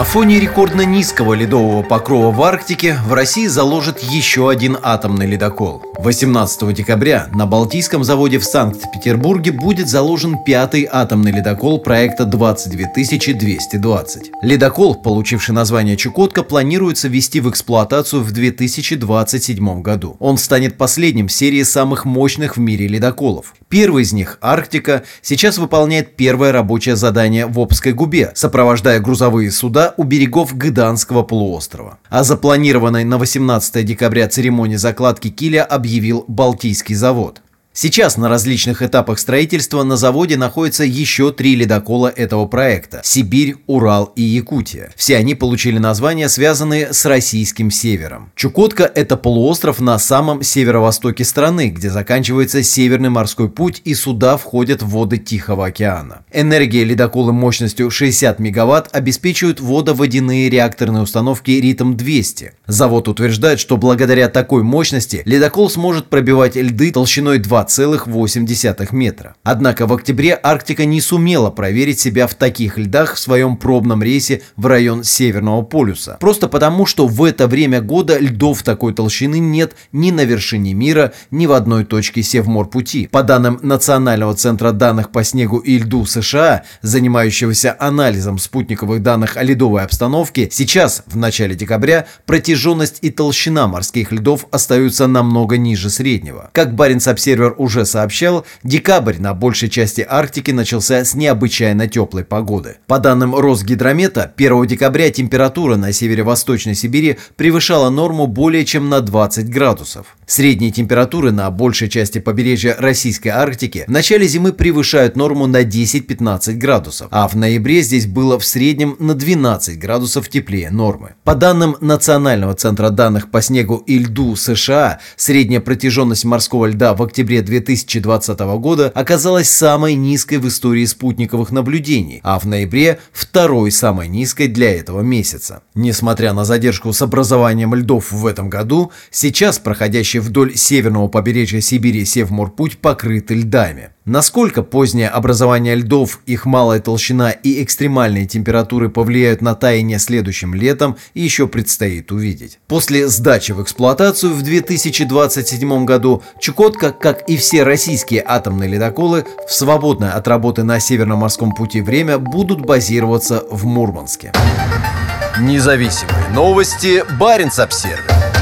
На фоне рекордно низкого ледового покрова в Арктике в России заложит еще один атомный ледокол. 18 декабря на Балтийском заводе в Санкт-Петербурге будет заложен пятый атомный ледокол проекта 22220. Ледокол, получивший название Чукотка, планируется ввести в эксплуатацию в 2027 году. Он станет последним в серии самых мощных в мире ледоколов. Первый из них, Арктика, сейчас выполняет первое рабочее задание в Обской губе, сопровождая грузовые суда у берегов Гыданского полуострова. О запланированной на 18 декабря церемонии закладки киля объявил Балтийский завод. Сейчас на различных этапах строительства на заводе находятся еще три ледокола этого проекта – Сибирь, Урал и Якутия. Все они получили названия, связанные с российским севером. Чукотка – это полуостров на самом северо-востоке страны, где заканчивается Северный морской путь и сюда входят воды Тихого океана. Энергия ледокола мощностью 60 мегаватт обеспечивают водоводяные реакторные установки «Ритм-200». Завод утверждает, что благодаря такой мощности ледокол сможет пробивать льды толщиной 20 2,8 метра. Однако в октябре Арктика не сумела проверить себя в таких льдах в своем пробном рейсе в район Северного полюса. Просто потому, что в это время года льдов такой толщины нет ни на вершине мира, ни в одной точке Севморпути. По данным Национального центра данных по снегу и льду США, занимающегося анализом спутниковых данных о ледовой обстановке, сейчас, в начале декабря, протяженность и толщина морских льдов остаются намного ниже среднего. Как Баренц-Обсервер уже сообщал, декабрь на большей части Арктики начался с необычайно теплой погоды. По данным Росгидромета, 1 декабря температура на северо-восточной Сибири превышала норму более чем на 20 градусов. Средние температуры на большей части побережья Российской Арктики в начале зимы превышают норму на 10-15 градусов, а в ноябре здесь было в среднем на 12 градусов теплее нормы. По данным Национального центра данных по снегу и льду США, средняя протяженность морского льда в октябре 2020 года оказалась самой низкой в истории спутниковых наблюдений, а в ноябре второй самой низкой для этого месяца. Несмотря на задержку с образованием льдов в этом году, сейчас проходящий вдоль северного побережья Сибири Севморпуть покрыт льдами. Насколько позднее образование льдов, их малая толщина и экстремальные температуры повлияют на таяние следующим летом, еще предстоит увидеть. После сдачи в эксплуатацию в 2027 году Чукотка, как и все российские атомные ледоколы, в свободное от работы на Северном морском пути время будут базироваться в Мурманске. Независимые новости. Барин обсервис